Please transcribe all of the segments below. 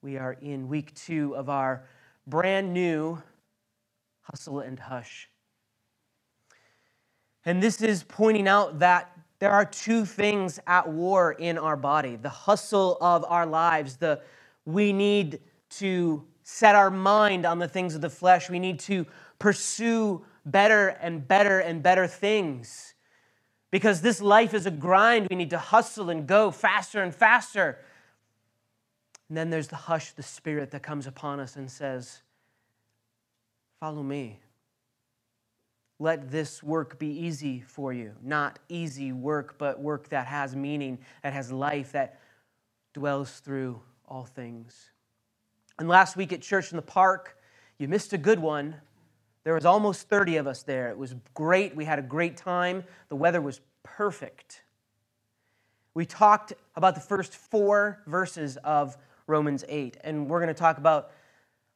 We are in week two of our brand new Hustle and Hush. And this is pointing out that there are two things at war in our body the hustle of our lives, the we need to set our mind on the things of the flesh, we need to pursue better and better and better things. Because this life is a grind, we need to hustle and go faster and faster. And then there's the hush, the Spirit that comes upon us and says, Follow me. Let this work be easy for you. Not easy work, but work that has meaning, that has life, that dwells through all things. And last week at church in the park, you missed a good one. There was almost 30 of us there. It was great. We had a great time. The weather was perfect. We talked about the first four verses of Romans 8. And we're going to talk about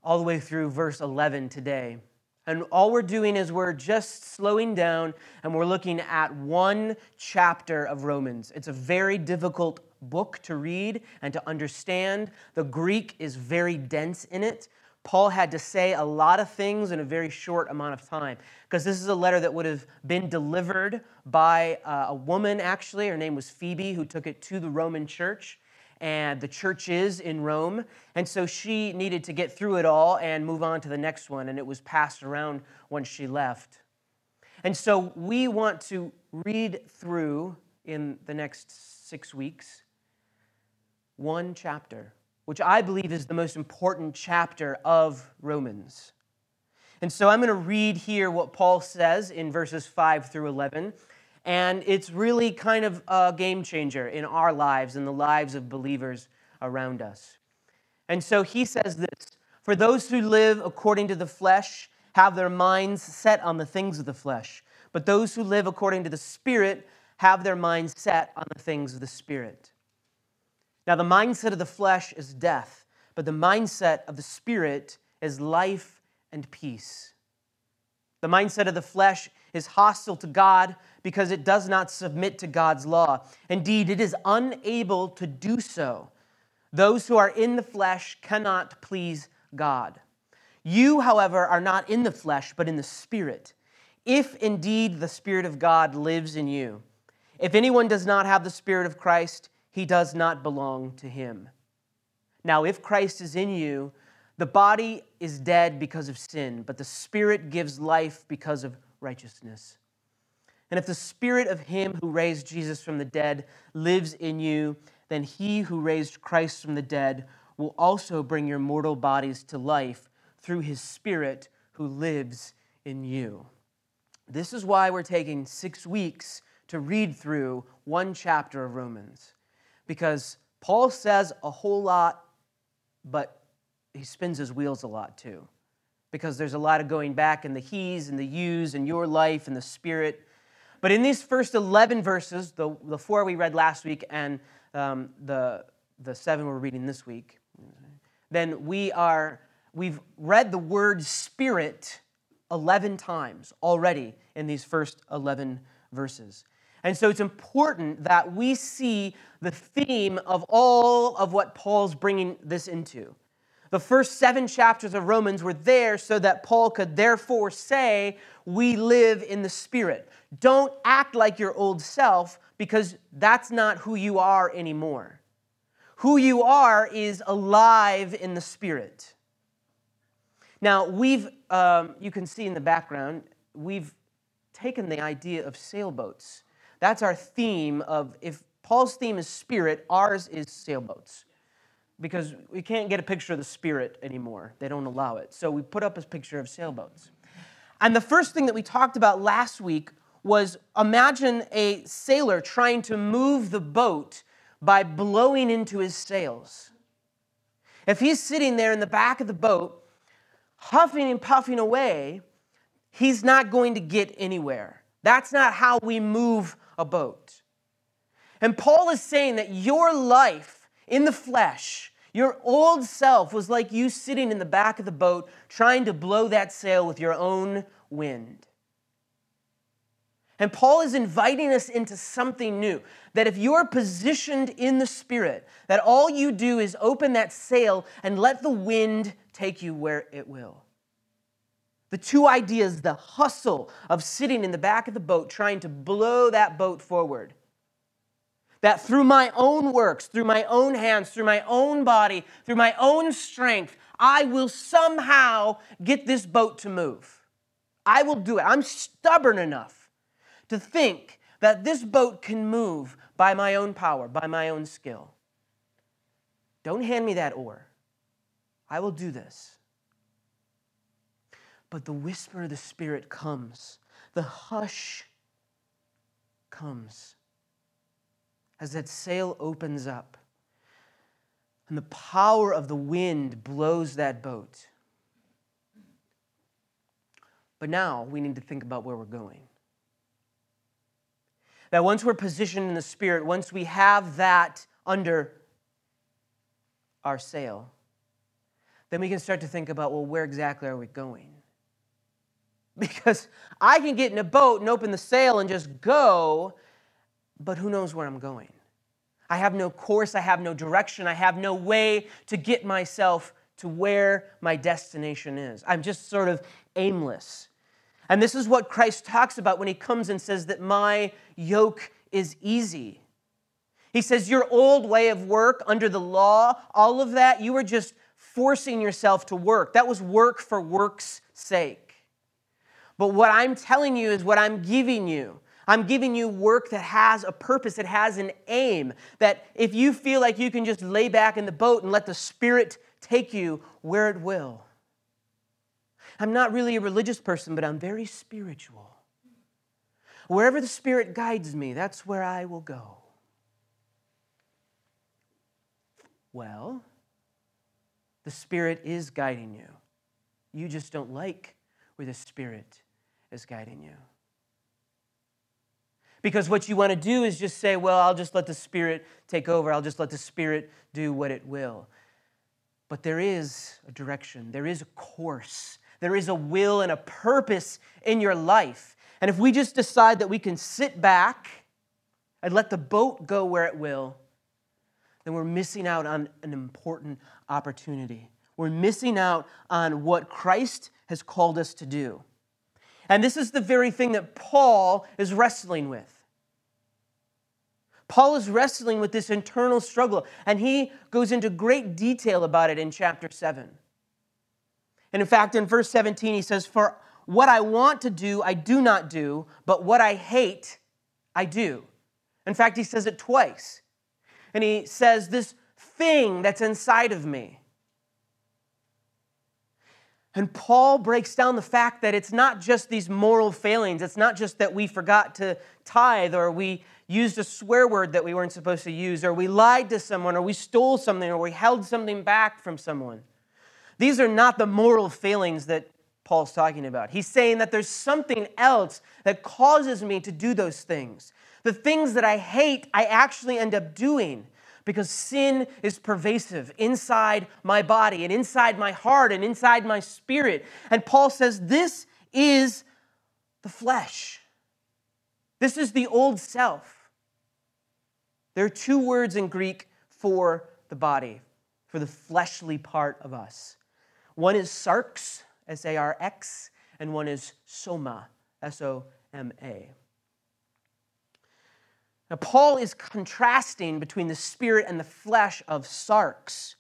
all the way through verse 11 today. And all we're doing is we're just slowing down and we're looking at one chapter of Romans. It's a very difficult book to read and to understand. The Greek is very dense in it. Paul had to say a lot of things in a very short amount of time because this is a letter that would have been delivered by uh, a woman, actually. Her name was Phoebe, who took it to the Roman church and the church is in Rome. And so she needed to get through it all and move on to the next one, and it was passed around when she left. And so we want to read through in the next six weeks one chapter, which I believe is the most important chapter of Romans. And so I'm going to read here what Paul says in verses 5 through 11. And it's really kind of a game changer in our lives and the lives of believers around us. And so he says this For those who live according to the flesh have their minds set on the things of the flesh, but those who live according to the Spirit have their minds set on the things of the Spirit. Now, the mindset of the flesh is death, but the mindset of the Spirit is life and peace. The mindset of the flesh is hostile to God because it does not submit to God's law. Indeed, it is unable to do so. Those who are in the flesh cannot please God. You, however, are not in the flesh, but in the Spirit, if indeed the Spirit of God lives in you. If anyone does not have the Spirit of Christ, he does not belong to him. Now, if Christ is in you, the body is dead because of sin, but the Spirit gives life because of righteousness. And if the spirit of him who raised Jesus from the dead lives in you, then he who raised Christ from the dead will also bring your mortal bodies to life through his spirit who lives in you. This is why we're taking six weeks to read through one chapter of Romans, because Paul says a whole lot, but he spins his wheels a lot too because there's a lot of going back in the he's and the you's and your life and the spirit. But in these first 11 verses, the, the four we read last week and um, the, the seven we're reading this week, then we are, we've read the word spirit 11 times already in these first 11 verses. And so it's important that we see the theme of all of what Paul's bringing this into. The first seven chapters of Romans were there so that Paul could therefore say, We live in the Spirit. Don't act like your old self because that's not who you are anymore. Who you are is alive in the Spirit. Now, we've, um, you can see in the background, we've taken the idea of sailboats. That's our theme of, if Paul's theme is spirit, ours is sailboats because we can't get a picture of the Spirit anymore. They don't allow it. So we put up a picture of sailboats. And the first thing that we talked about last week was imagine a sailor trying to move the boat by blowing into his sails. If he's sitting there in the back of the boat, huffing and puffing away, he's not going to get anywhere. That's not how we move a boat. And Paul is saying that your life in the flesh your old self was like you sitting in the back of the boat trying to blow that sail with your own wind. And Paul is inviting us into something new. That if you're positioned in the Spirit, that all you do is open that sail and let the wind take you where it will. The two ideas the hustle of sitting in the back of the boat trying to blow that boat forward. That through my own works, through my own hands, through my own body, through my own strength, I will somehow get this boat to move. I will do it. I'm stubborn enough to think that this boat can move by my own power, by my own skill. Don't hand me that oar. I will do this. But the whisper of the Spirit comes, the hush comes as that sail opens up and the power of the wind blows that boat. But now we need to think about where we're going. That once we're positioned in the Spirit, once we have that under our sail, then we can start to think about well, where exactly are we going? Because I can get in a boat and open the sail and just go, but who knows where I'm going? I have no course, I have no direction, I have no way to get myself to where my destination is. I'm just sort of aimless. And this is what Christ talks about when he comes and says that my yoke is easy. He says, Your old way of work under the law, all of that, you were just forcing yourself to work. That was work for work's sake. But what I'm telling you is what I'm giving you. I'm giving you work that has a purpose, it has an aim. That if you feel like you can just lay back in the boat and let the Spirit take you where it will. I'm not really a religious person, but I'm very spiritual. Wherever the Spirit guides me, that's where I will go. Well, the Spirit is guiding you. You just don't like where the Spirit is guiding you. Because what you want to do is just say, well, I'll just let the Spirit take over. I'll just let the Spirit do what it will. But there is a direction, there is a course, there is a will and a purpose in your life. And if we just decide that we can sit back and let the boat go where it will, then we're missing out on an important opportunity. We're missing out on what Christ has called us to do. And this is the very thing that Paul is wrestling with. Paul is wrestling with this internal struggle, and he goes into great detail about it in chapter 7. And in fact, in verse 17, he says, For what I want to do, I do not do, but what I hate, I do. In fact, he says it twice. And he says, This thing that's inside of me. And Paul breaks down the fact that it's not just these moral failings. It's not just that we forgot to tithe or we used a swear word that we weren't supposed to use or we lied to someone or we stole something or we held something back from someone. These are not the moral failings that Paul's talking about. He's saying that there's something else that causes me to do those things. The things that I hate, I actually end up doing because sin is pervasive inside my body and inside my heart and inside my spirit. And Paul says, This is the flesh. This is the old self. There are two words in Greek for the body, for the fleshly part of us. One is sarx, S A R X, and one is soma, S O M A. Now, Paul is contrasting between the spirit and the flesh of sarx,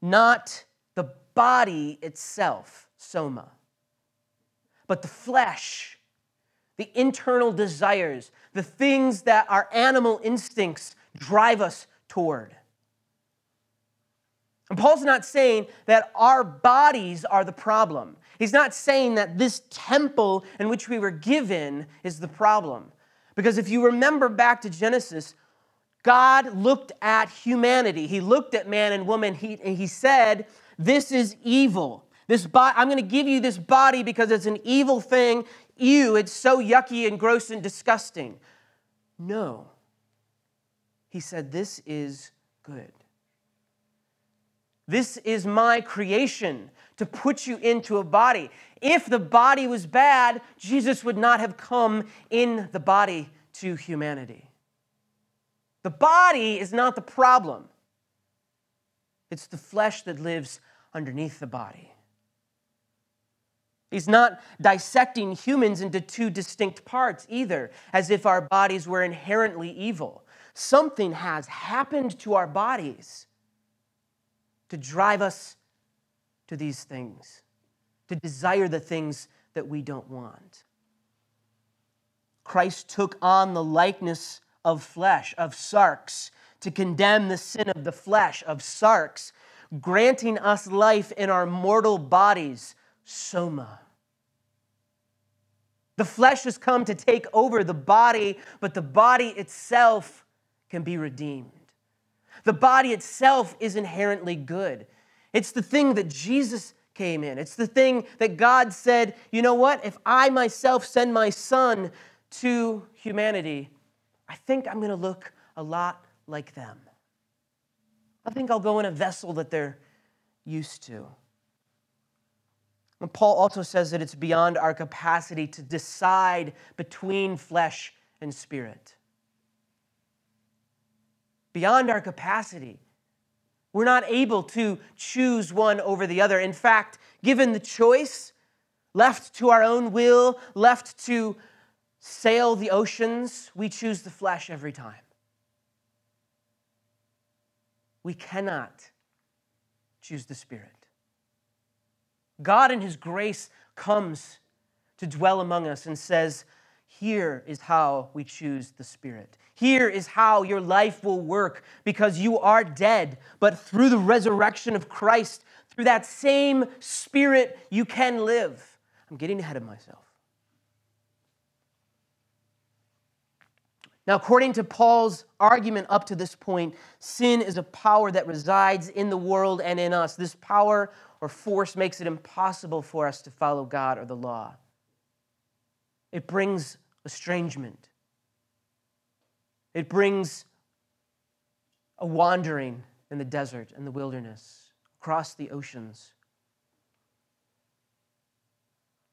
not the body itself, soma, but the flesh, the internal desires, the things that our animal instincts drive us toward. And Paul's not saying that our bodies are the problem. He's not saying that this temple in which we were given is the problem. Because if you remember back to Genesis, God looked at humanity. He looked at man and woman he, and he said, This is evil. This bo- I'm going to give you this body because it's an evil thing. Ew, it's so yucky and gross and disgusting. No. He said, This is good. This is my creation to put you into a body. If the body was bad, Jesus would not have come in the body to humanity. The body is not the problem, it's the flesh that lives underneath the body. He's not dissecting humans into two distinct parts either, as if our bodies were inherently evil. Something has happened to our bodies to drive us to these things, to desire the things that we don't want. Christ took on the likeness of flesh, of sarx, to condemn the sin of the flesh, of sarx, granting us life in our mortal bodies, soma. The flesh has come to take over the body, but the body itself can be redeemed. The body itself is inherently good. It's the thing that Jesus came in. It's the thing that God said, you know what? If I myself send my son to humanity, I think I'm going to look a lot like them. I think I'll go in a vessel that they're used to. And Paul also says that it's beyond our capacity to decide between flesh and spirit. Beyond our capacity. We're not able to choose one over the other. In fact, given the choice, left to our own will, left to sail the oceans, we choose the flesh every time. We cannot choose the Spirit. God, in His grace, comes to dwell among us and says, Here is how we choose the Spirit. Here is how your life will work because you are dead, but through the resurrection of Christ, through that same Spirit, you can live. I'm getting ahead of myself. Now, according to Paul's argument up to this point, sin is a power that resides in the world and in us. This power or force makes it impossible for us to follow God or the law. It brings estrangement, it brings a wandering in the desert and the wilderness, across the oceans.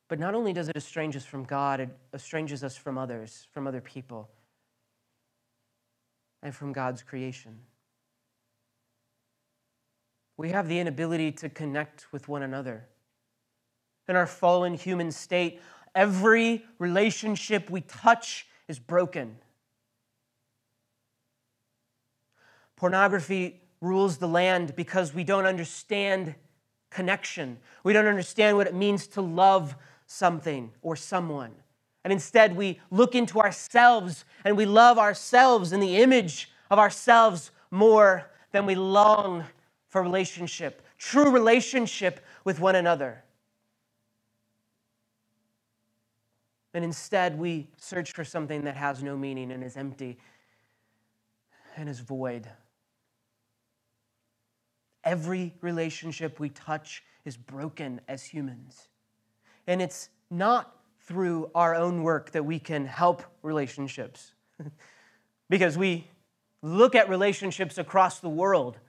But not only does it estrange us from God, it estranges us from others, from other people and from God's creation. We have the inability to connect with one another. In our fallen human state, every relationship we touch is broken. Pornography rules the land because we don't understand connection. We don't understand what it means to love something or someone. And instead, we look into ourselves and we love ourselves in the image of ourselves more than we long for relationship, true relationship with one another. And instead, we search for something that has no meaning and is empty and is void. Every relationship we touch is broken as humans. And it's not through our own work that we can help relationships. because we look at relationships across the world,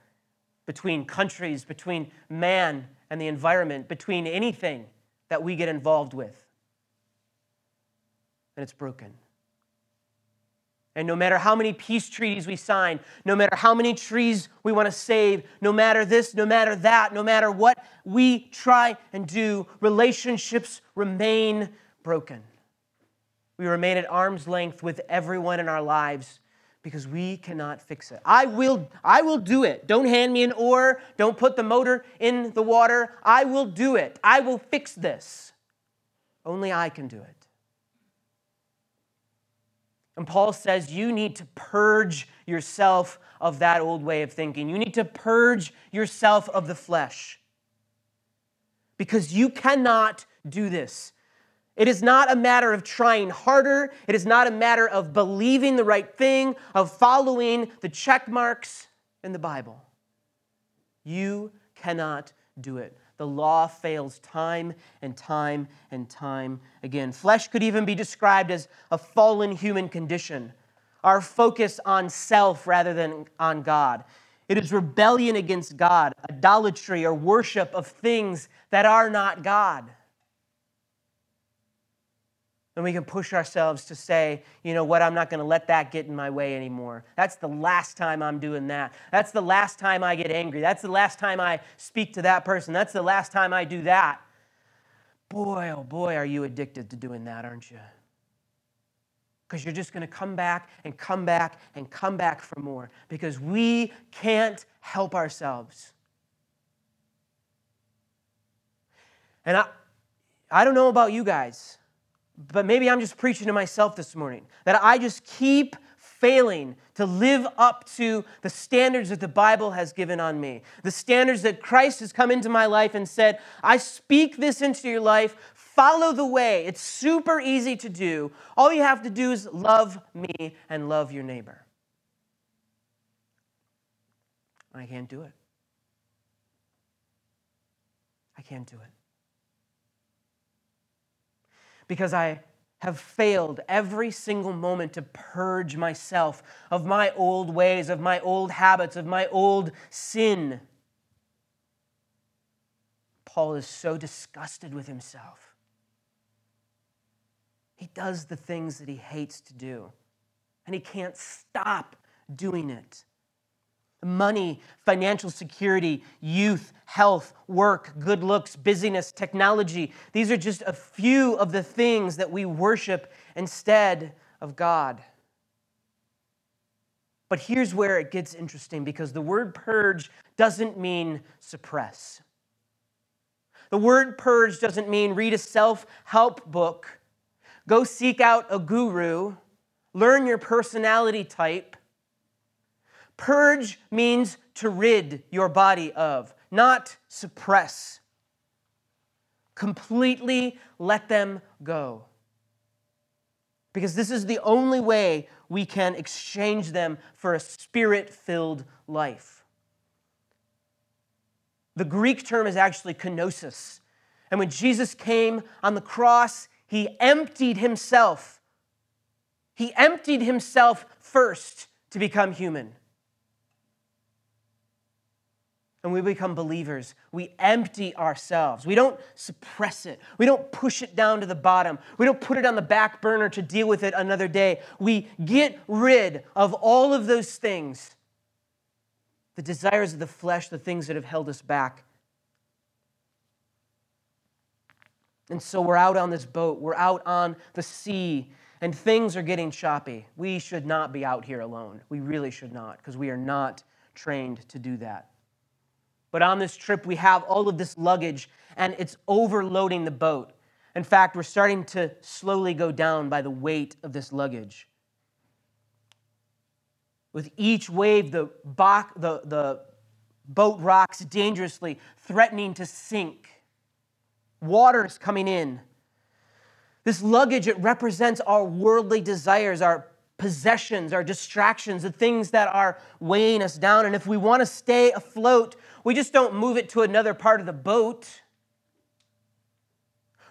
between countries, between man and the environment, between anything that we get involved with. And it's broken. And no matter how many peace treaties we sign, no matter how many trees we want to save, no matter this, no matter that, no matter what we try and do, relationships remain broken. We remain at arm's length with everyone in our lives because we cannot fix it. I will, I will do it. Don't hand me an oar. Don't put the motor in the water. I will do it. I will fix this. Only I can do it. And Paul says you need to purge yourself of that old way of thinking. You need to purge yourself of the flesh. Because you cannot do this. It is not a matter of trying harder. It is not a matter of believing the right thing, of following the check marks in the Bible. You cannot do it. The law fails time and time and time again. Flesh could even be described as a fallen human condition, our focus on self rather than on God. It is rebellion against God, idolatry or worship of things that are not God. And we can push ourselves to say, you know what, I'm not going to let that get in my way anymore. That's the last time I'm doing that. That's the last time I get angry. That's the last time I speak to that person. That's the last time I do that. Boy, oh boy, are you addicted to doing that, aren't you? Because you're just going to come back and come back and come back for more because we can't help ourselves. And I, I don't know about you guys but maybe I'm just preaching to myself this morning that I just keep failing to live up to the standards that the Bible has given on me, the standards that Christ has come into my life and said, I speak this into your life, follow the way. It's super easy to do. All you have to do is love me and love your neighbor. I can't do it. I can't do it. Because I have failed every single moment to purge myself of my old ways, of my old habits, of my old sin. Paul is so disgusted with himself. He does the things that he hates to do, and he can't stop doing it money, financial security, youth, health, work, good looks, busyness, technology. These are just a few of the things that we worship instead of God. But here's where it gets interesting because the word purge doesn't mean suppress. The word purge doesn't mean read a self help book, go seek out a guru, learn your personality type, Purge means to rid your body of, not suppress. Completely let them go. Because this is the only way we can exchange them for a spirit filled life. The Greek term is actually kenosis. And when Jesus came on the cross, he emptied himself. He emptied himself first to become human and we become believers, we empty ourselves. We don't suppress it. We don't push it down to the bottom. We don't put it on the back burner to deal with it another day. We get rid of all of those things the desires of the flesh, the things that have held us back. And so we're out on this boat, we're out on the sea, and things are getting choppy. We should not be out here alone. We really should not, because we are not trained to do that. But on this trip, we have all of this luggage and it's overloading the boat. In fact, we're starting to slowly go down by the weight of this luggage. With each wave, the, bo- the, the boat rocks dangerously, threatening to sink. Water is coming in. This luggage, it represents our worldly desires, our possessions, our distractions, the things that are weighing us down. And if we want to stay afloat, we just don't move it to another part of the boat.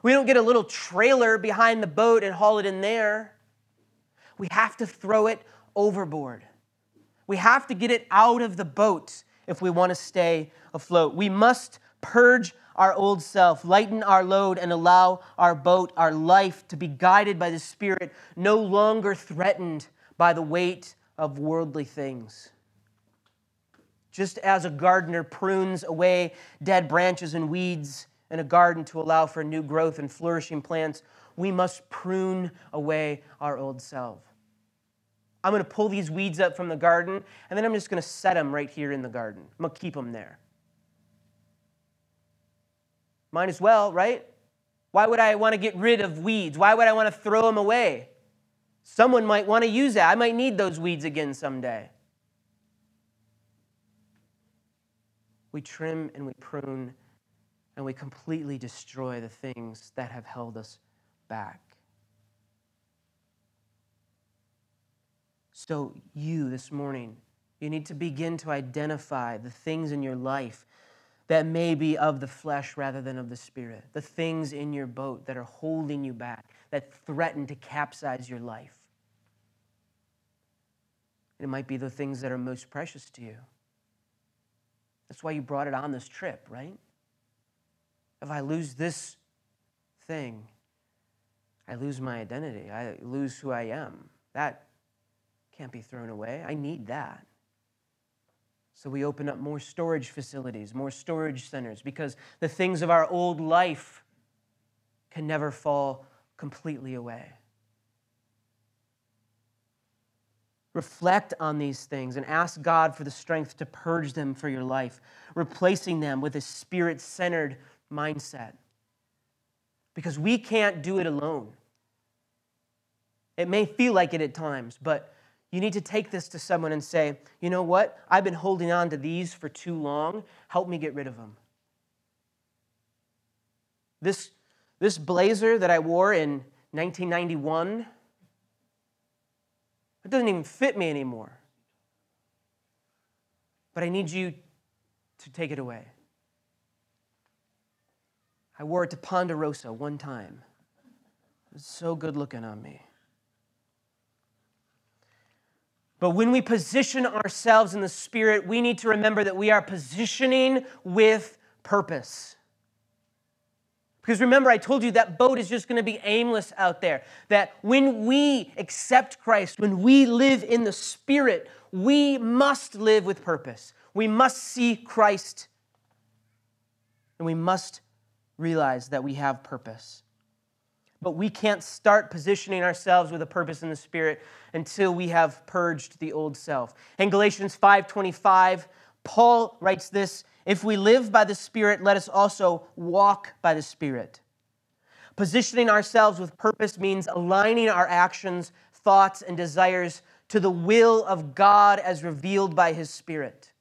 We don't get a little trailer behind the boat and haul it in there. We have to throw it overboard. We have to get it out of the boat if we want to stay afloat. We must purge our old self, lighten our load, and allow our boat, our life, to be guided by the Spirit, no longer threatened by the weight of worldly things. Just as a gardener prunes away dead branches and weeds in a garden to allow for new growth and flourishing plants, we must prune away our old self. I'm going to pull these weeds up from the garden, and then I'm just going to set them right here in the garden. I'm going to keep them there. Might as well, right? Why would I want to get rid of weeds? Why would I want to throw them away? Someone might want to use that. I might need those weeds again someday. We trim and we prune and we completely destroy the things that have held us back. So, you this morning, you need to begin to identify the things in your life that may be of the flesh rather than of the spirit, the things in your boat that are holding you back, that threaten to capsize your life. It might be the things that are most precious to you. That's why you brought it on this trip, right? If I lose this thing, I lose my identity. I lose who I am. That can't be thrown away. I need that. So we open up more storage facilities, more storage centers, because the things of our old life can never fall completely away. Reflect on these things and ask God for the strength to purge them for your life, replacing them with a spirit centered mindset. Because we can't do it alone. It may feel like it at times, but you need to take this to someone and say, you know what? I've been holding on to these for too long. Help me get rid of them. This, this blazer that I wore in 1991, it doesn't even fit me anymore. But I need you to take it away. I wore it to Ponderosa one time. It was so good looking on me. But when we position ourselves in the Spirit, we need to remember that we are positioning with purpose. Because remember, I told you that boat is just going to be aimless out there. That when we accept Christ, when we live in the Spirit, we must live with purpose. We must see Christ, and we must realize that we have purpose. But we can't start positioning ourselves with a purpose in the Spirit until we have purged the old self. In Galatians 5:25, Paul writes this, if we live by the Spirit, let us also walk by the Spirit. Positioning ourselves with purpose means aligning our actions, thoughts, and desires to the will of God as revealed by His Spirit.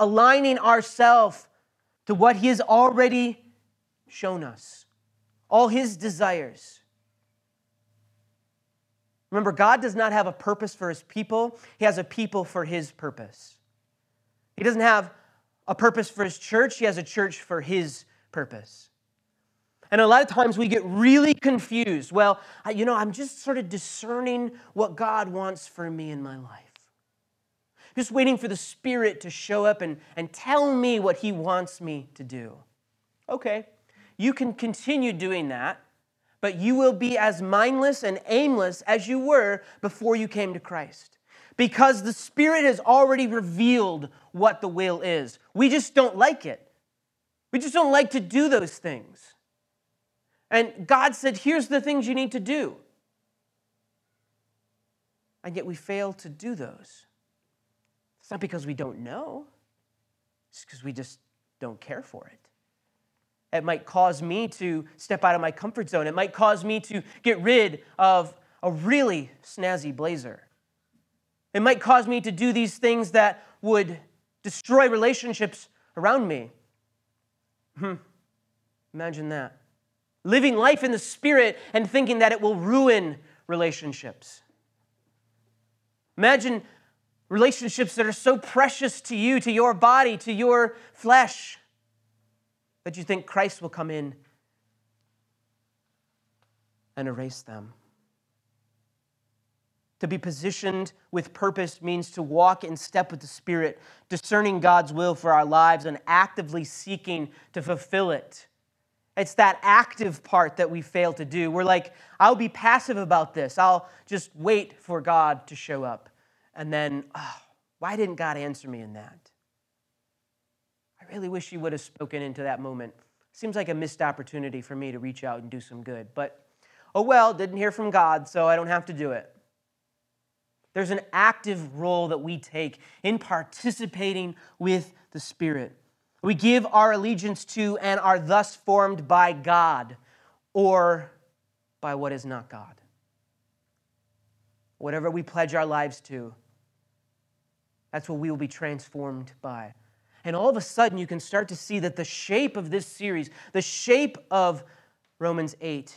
Aligning ourselves to what He has already shown us all his desires. Remember, God does not have a purpose for his people, he has a people for his purpose. He doesn't have a purpose for his church, he has a church for his purpose. And a lot of times we get really confused. Well, you know, I'm just sort of discerning what God wants for me in my life. Just waiting for the Spirit to show up and, and tell me what He wants me to do. Okay, you can continue doing that, but you will be as mindless and aimless as you were before you came to Christ. Because the Spirit has already revealed what the will is. We just don't like it. We just don't like to do those things. And God said, here's the things you need to do. And yet we fail to do those. It's not because we don't know, it's because we just don't care for it. It might cause me to step out of my comfort zone. It might cause me to get rid of a really snazzy blazer. It might cause me to do these things that would destroy relationships around me. Hmm. Imagine that. Living life in the Spirit and thinking that it will ruin relationships. Imagine relationships that are so precious to you, to your body, to your flesh that you think Christ will come in and erase them. To be positioned with purpose means to walk in step with the Spirit, discerning God's will for our lives and actively seeking to fulfill it. It's that active part that we fail to do. We're like, I'll be passive about this. I'll just wait for God to show up. And then, oh, why didn't God answer me in that? I really wish you would have spoken into that moment. Seems like a missed opportunity for me to reach out and do some good. But oh well, didn't hear from God, so I don't have to do it. There's an active role that we take in participating with the Spirit. We give our allegiance to and are thus formed by God or by what is not God. Whatever we pledge our lives to, that's what we will be transformed by. And all of a sudden, you can start to see that the shape of this series, the shape of Romans 8,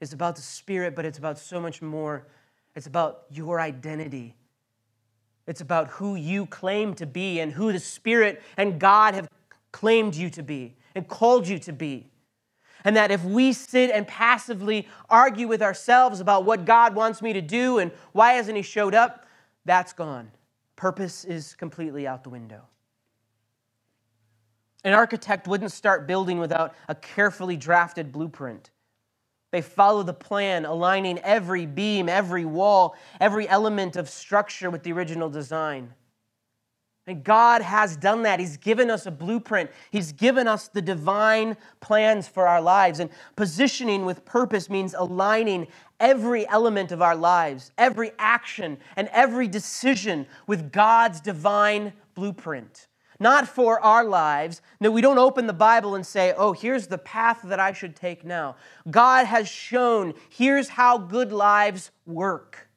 is about the Spirit, but it's about so much more. It's about your identity. It's about who you claim to be and who the Spirit and God have claimed you to be and called you to be. And that if we sit and passively argue with ourselves about what God wants me to do and why hasn't He showed up, that's gone. Purpose is completely out the window. An architect wouldn't start building without a carefully drafted blueprint. They follow the plan, aligning every beam, every wall, every element of structure with the original design. And God has done that. He's given us a blueprint. He's given us the divine plans for our lives. And positioning with purpose means aligning every element of our lives, every action, and every decision with God's divine blueprint. Not for our lives. No, we don't open the Bible and say, oh, here's the path that I should take now. God has shown, here's how good lives work.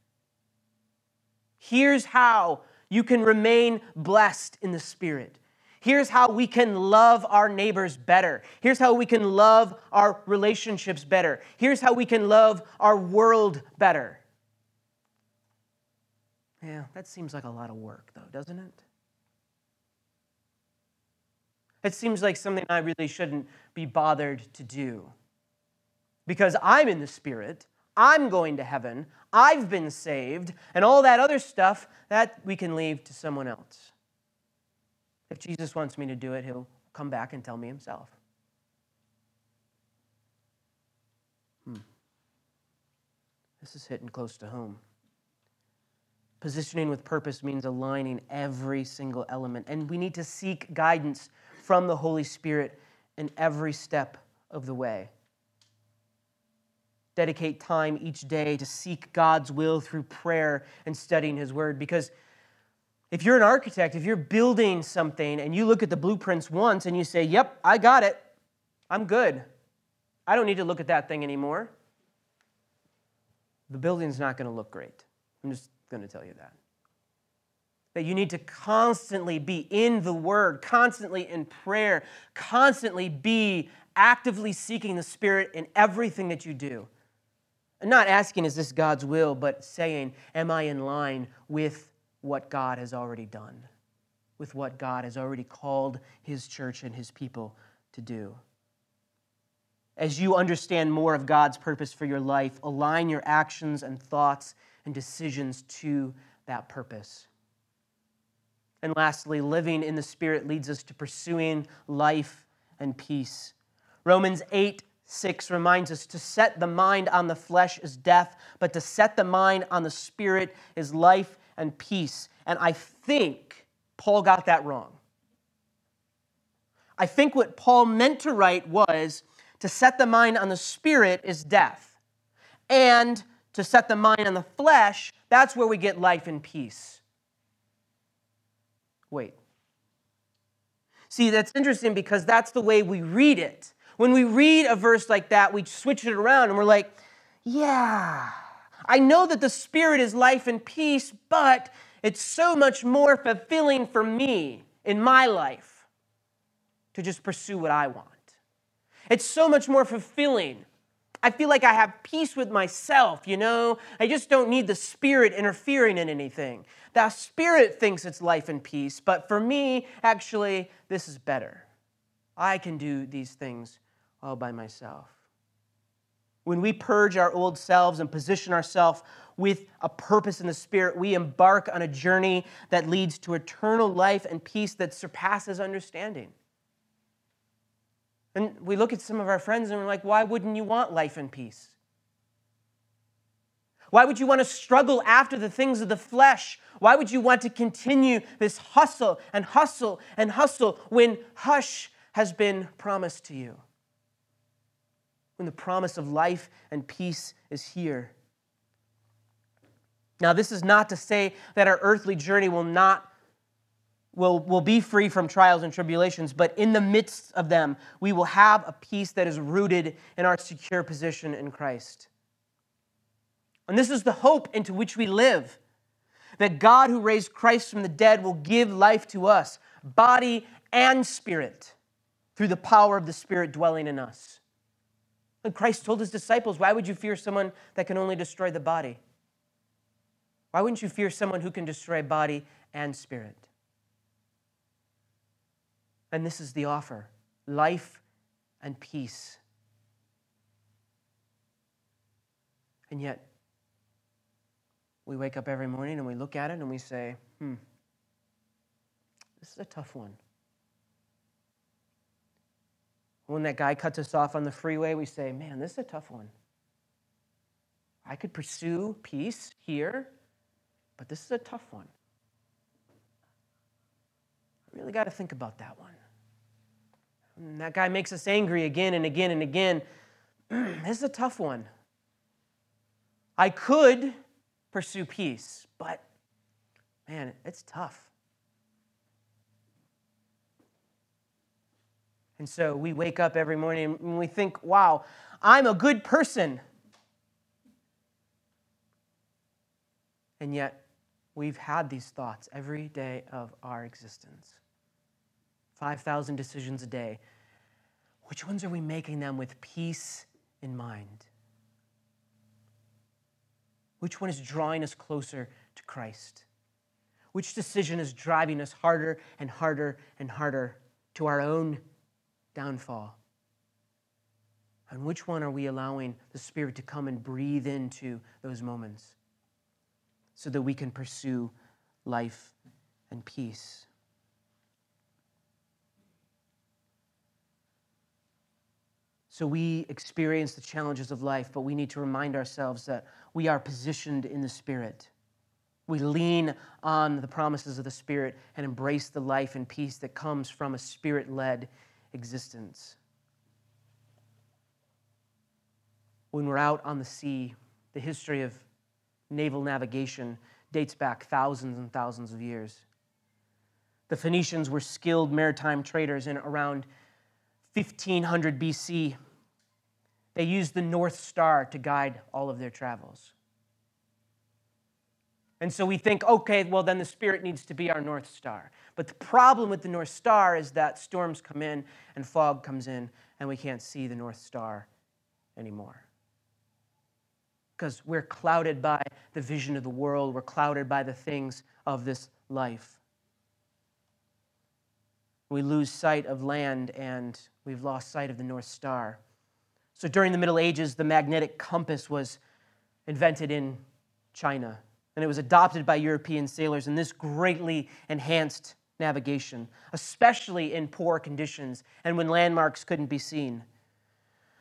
Here's how you can remain blessed in the Spirit. Here's how we can love our neighbors better. Here's how we can love our relationships better. Here's how we can love our world better. Yeah, that seems like a lot of work, though, doesn't it? It seems like something I really shouldn't be bothered to do. Because I'm in the Spirit, I'm going to heaven, I've been saved, and all that other stuff that we can leave to someone else. If Jesus wants me to do it, he'll come back and tell me himself. Hmm. This is hitting close to home. Positioning with purpose means aligning every single element, and we need to seek guidance from the Holy Spirit in every step of the way dedicate time each day to seek God's will through prayer and studying His Word. Because if you're an architect, if you're building something and you look at the blueprints once and you say, Yep, I got it, I'm good, I don't need to look at that thing anymore, the building's not going to look great. I'm just going to tell you that. That you need to constantly be in the Word, constantly in prayer, constantly be actively seeking the Spirit in everything that you do. And not asking, is this God's will, but saying, am I in line with what God has already done, with what God has already called His church and His people to do? As you understand more of God's purpose for your life, align your actions and thoughts and decisions to that purpose. And lastly, living in the Spirit leads us to pursuing life and peace. Romans 8 6 reminds us to set the mind on the flesh is death, but to set the mind on the spirit is life and peace. And I think Paul got that wrong. I think what Paul meant to write was to set the mind on the spirit is death. And to set the mind on the flesh, that's where we get life and peace. Wait. See, that's interesting because that's the way we read it. When we read a verse like that, we switch it around and we're like, yeah, I know that the Spirit is life and peace, but it's so much more fulfilling for me in my life to just pursue what I want. It's so much more fulfilling. I feel like I have peace with myself, you know? I just don't need the Spirit interfering in anything. The Spirit thinks it's life and peace, but for me, actually, this is better. I can do these things all by myself. When we purge our old selves and position ourselves with a purpose in the Spirit, we embark on a journey that leads to eternal life and peace that surpasses understanding. And we look at some of our friends and we're like, why wouldn't you want life and peace? Why would you want to struggle after the things of the flesh? Why would you want to continue this hustle and hustle and hustle when hush has been promised to you? when the promise of life and peace is here. Now, this is not to say that our earthly journey will not will, will be free from trials and tribulations, but in the midst of them, we will have a peace that is rooted in our secure position in Christ. And this is the hope into which we live that God, who raised Christ from the dead, will give life to us, body and spirit, through the power of the Spirit dwelling in us. And Christ told his disciples, Why would you fear someone that can only destroy the body? Why wouldn't you fear someone who can destroy body and spirit? And this is the offer life and peace. And yet, we wake up every morning and we look at it and we say, hmm, this is a tough one. When that guy cuts us off on the freeway, we say, man, this is a tough one. I could pursue peace here, but this is a tough one. Really got to think about that one. And that guy makes us angry again and again and again. this is a tough one. I could pursue peace, but man, it's tough. And so we wake up every morning and we think, wow, I'm a good person. And yet, we've had these thoughts every day of our existence 5,000 decisions a day. Which ones are we making them with peace in mind? Which one is drawing us closer to Christ? Which decision is driving us harder and harder and harder to our own downfall? And which one are we allowing the Spirit to come and breathe into those moments so that we can pursue life and peace? So we experience the challenges of life, but we need to remind ourselves that we are positioned in the Spirit. We lean on the promises of the Spirit and embrace the life and peace that comes from a Spirit led existence. When we're out on the sea, the history of naval navigation dates back thousands and thousands of years. The Phoenicians were skilled maritime traders in around 1500 BC they used the North Star to guide all of their travels. And so we think, okay, well, then the Spirit needs to be our North Star. But the problem with the North Star is that storms come in and fog comes in, and we can't see the North Star anymore. Because we're clouded by the vision of the world, we're clouded by the things of this life. We lose sight of land, and we've lost sight of the North Star. So during the Middle Ages, the magnetic compass was invented in China, and it was adopted by European sailors, and this greatly enhanced navigation, especially in poor conditions and when landmarks couldn't be seen.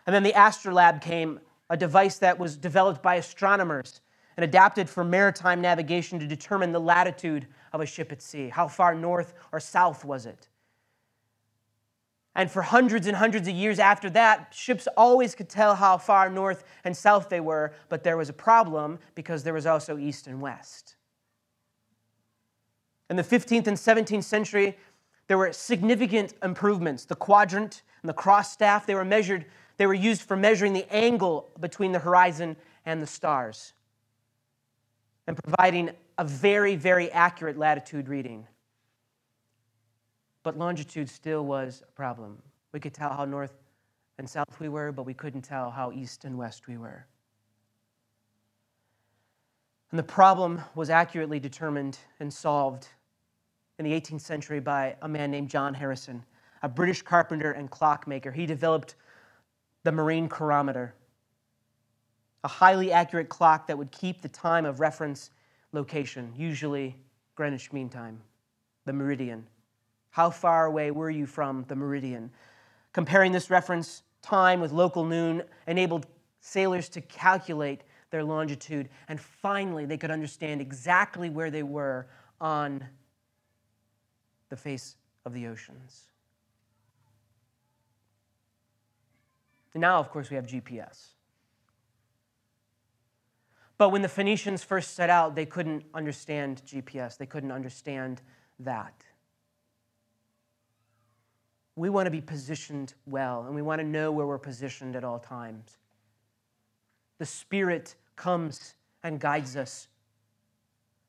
And then the Astrolabe came, a device that was developed by astronomers and adapted for maritime navigation to determine the latitude of a ship at sea. How far north or south was it? And for hundreds and hundreds of years after that, ships always could tell how far north and south they were, but there was a problem because there was also east and west. In the 15th and 17th century, there were significant improvements. The quadrant and the cross staff, they were measured, they were used for measuring the angle between the horizon and the stars and providing a very, very accurate latitude reading but longitude still was a problem. We could tell how north and south we were, but we couldn't tell how east and west we were. And the problem was accurately determined and solved in the 18th century by a man named John Harrison, a British carpenter and clockmaker. He developed the marine chronometer, a highly accurate clock that would keep the time of reference location, usually Greenwich Mean Time, the meridian. How far away were you from the meridian? Comparing this reference time with local noon enabled sailors to calculate their longitude, and finally they could understand exactly where they were on the face of the oceans. Now, of course, we have GPS. But when the Phoenicians first set out, they couldn't understand GPS. They couldn't understand that we want to be positioned well and we want to know where we're positioned at all times. The Spirit comes and guides us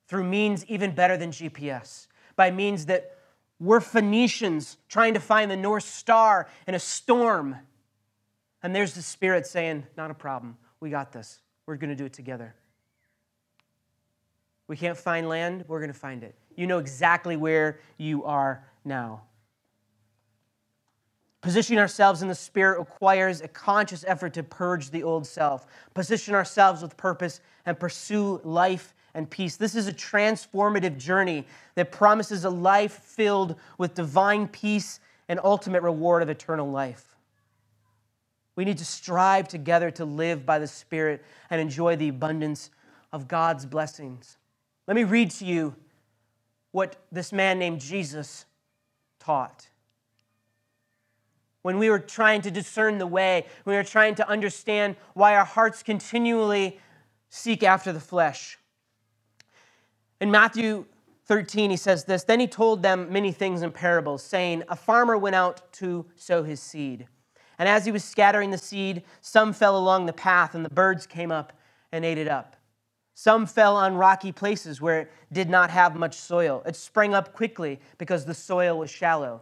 through means even better than GPS, by means that we're Phoenicians trying to find the North Star in a storm. And there's the Spirit saying, Not a problem. We got this. We're going to do it together. We can't find land, we're going to find it. You know exactly where you are now. Positioning ourselves in the Spirit requires a conscious effort to purge the old self, position ourselves with purpose, and pursue life and peace. This is a transformative journey that promises a life filled with divine peace and ultimate reward of eternal life. We need to strive together to live by the Spirit and enjoy the abundance of God's blessings. Let me read to you what this man named Jesus taught. When we were trying to discern the way, when we were trying to understand why our hearts continually seek after the flesh. In Matthew 13, he says this Then he told them many things in parables, saying, A farmer went out to sow his seed. And as he was scattering the seed, some fell along the path, and the birds came up and ate it up. Some fell on rocky places where it did not have much soil. It sprang up quickly because the soil was shallow.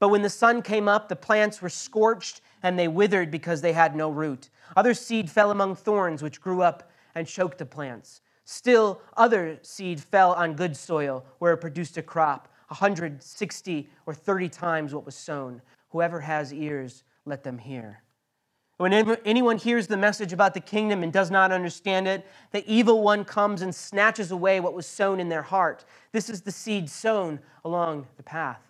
But when the sun came up, the plants were scorched and they withered because they had no root. Other seed fell among thorns, which grew up and choked the plants. Still, other seed fell on good soil, where it produced a crop, 160 or 30 times what was sown. Whoever has ears, let them hear. When anyone hears the message about the kingdom and does not understand it, the evil one comes and snatches away what was sown in their heart. This is the seed sown along the path.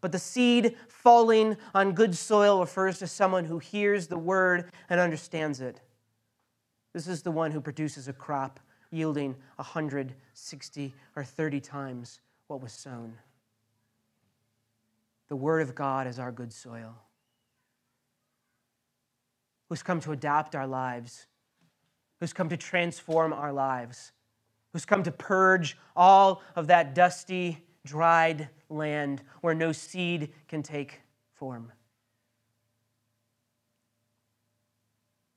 But the seed falling on good soil refers to someone who hears the word and understands it. This is the one who produces a crop yielding 160 or 30 times what was sown. The word of God is our good soil, who's come to adapt our lives, who's come to transform our lives, who's come to purge all of that dusty, dried land where no seed can take form.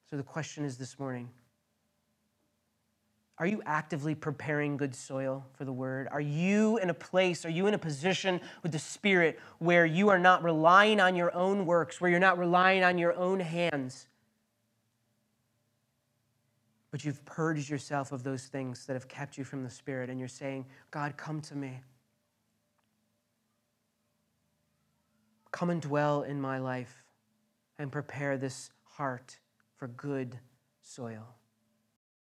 So the question is this morning Are you actively preparing good soil for the word? Are you in a place, are you in a position with the Spirit where you are not relying on your own works, where you're not relying on your own hands? But you've purged yourself of those things that have kept you from the Spirit, and you're saying, God, come to me. Come and dwell in my life and prepare this heart for good soil.